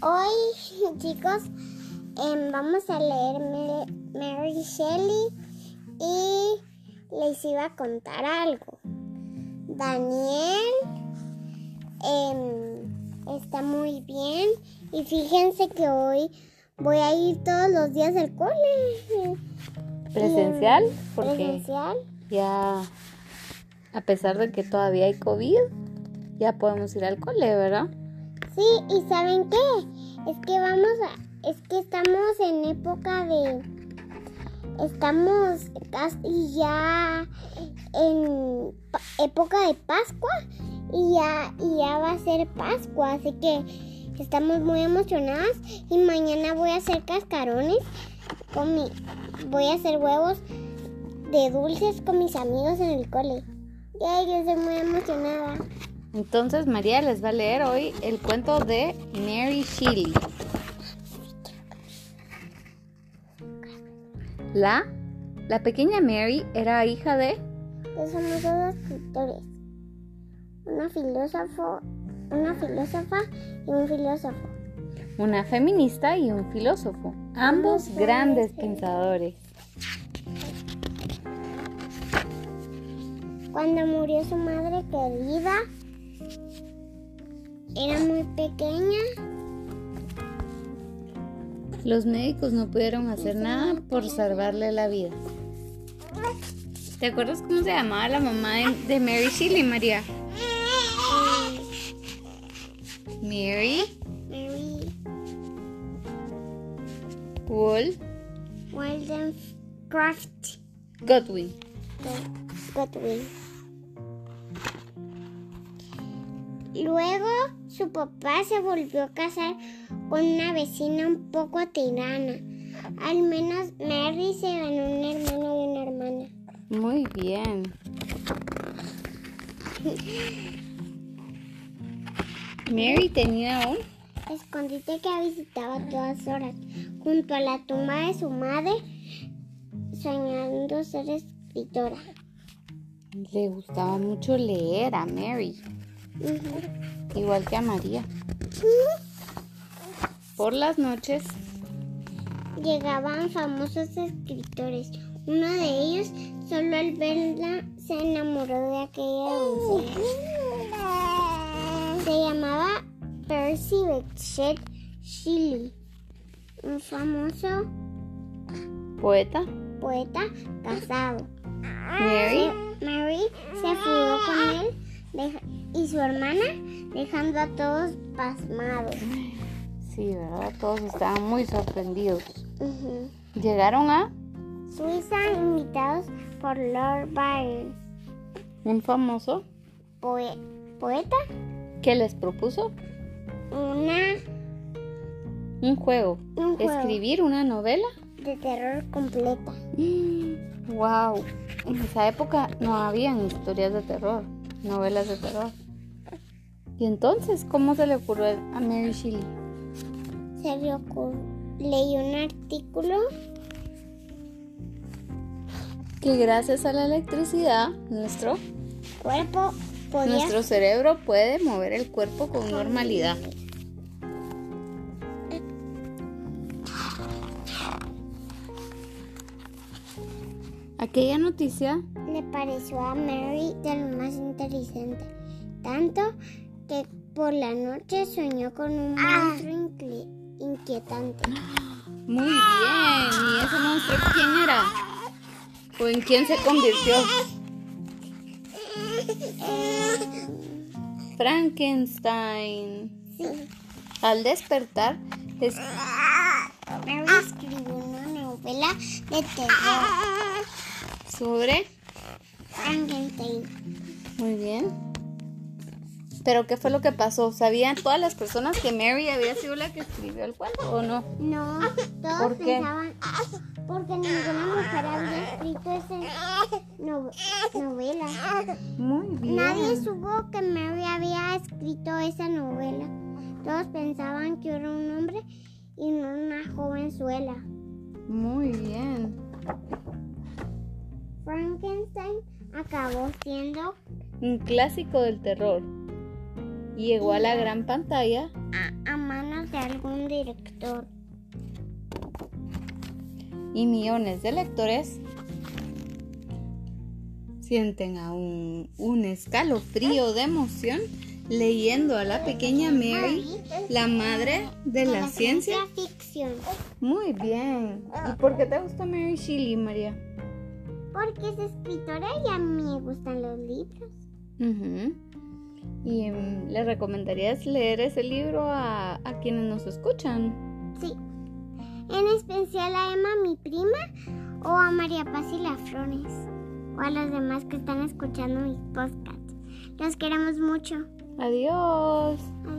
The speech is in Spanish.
Hoy, chicos, em, vamos a leer Ma- Mary Shelley y les iba a contar algo. Daniel em, está muy bien y fíjense que hoy voy a ir todos los días al cole. Presencial, porque Presencial. ya, a pesar de que todavía hay COVID, ya podemos ir al cole, ¿verdad? Sí, y ¿saben qué? Es que vamos a, es que estamos en época de, estamos casi ya en época de Pascua y ya, y ya va a ser Pascua, así que estamos muy emocionadas y mañana voy a hacer cascarones con mi, voy a hacer huevos de dulces con mis amigos en el cole. Yay, yo estoy muy emocionada. Entonces María les va a leer hoy el cuento de Mary Shelley. La, la pequeña Mary era hija de somos dos escritores. Una filósofo, una filósofa y un filósofo. una feminista y un filósofo, ambos grandes pensadores. Cuando murió su madre querida, era muy pequeña. Los médicos no pudieron hacer nada por salvarle la vida. ¿Te acuerdas cómo se llamaba la mamá de, Mary Shelley, María? Mary Mary Wool Wollstonecraft Godwin. Godwin. Luego su papá se volvió a casar con una vecina un poco tirana. Al menos Mary se ganó un hermano y una hermana. Muy bien. Mary tenía un escondite que visitaba a todas horas, junto a la tumba de su madre, soñando ser escritora. le gustaba mucho leer a Mary. Igual que a María. Por las noches Llegaban famosos escritores. Uno de ellos, solo al verla, se enamoró de aquella doncella. Se llamaba Percy Bysshe Shelley, un famoso poeta poeta casado. Mary Mary se fugó con él y su hermana, dejando a todos pasmados. Sí, ¿verdad? Todos estaban muy sorprendidos. Llegaron a Suiza, invitados por Lord Byron, un famoso poe- poeta, que les propuso una un juego, Un juego. escribir una novela. de terror completa. Wow, en esa época no habían historias de terror, novelas de terror. Y entonces, ¿cómo se le ocurrió a Mary Shelley? Se le ocurrió, leí un artículo Que gracias a la electricidad, nuestro, cuerpo podía nuestro cerebro puede mover el cuerpo con normalidad. Aquella noticia le pareció a Mary de lo más inteligente, tanto que por la noche soñó con un monstruo inqui- inquietante. Muy bien. ¿Y ese monstruo quién era? ¿O en quién se convirtió? Frankenstein. Al despertar, es- Mary escribió una novela de terror, sobre... Frankenstein. Muy bien. Pero ¿qué fue lo que pasó? ¿Sabían todas las personas que Mary había sido la que escribió el cuento o no? No, todos ¿Por qué? pensaban, porque ninguna mujer había escrito esa no- novela. Muy bien. Nadie supo que Mary había escrito esa novela. Todos pensaban que era un hombre y no una jovenzuela. Muy bien. Frankenstein acabó siendo Un clásico del terror. Llegó a la gran pantalla a, a manos de algún director. Y millones de lectores sienten aún un escalofrío de emoción leyendo a la pequeña Mary, la madre de la, ciencia. ficción. Muy bien. ¿Y por qué te gusta Mary Shelley, María? Porque es escritora y a mí me gustan los libros. Ujú. ¿Y mm, le recomendarías leer ese libro a, a quienes nos escuchan? Sí. En especial a Emma, mi prima, o a María Paz y las Flores, o a los demás que están escuchando mis podcasts. Los queremos mucho. Adiós. Adiós.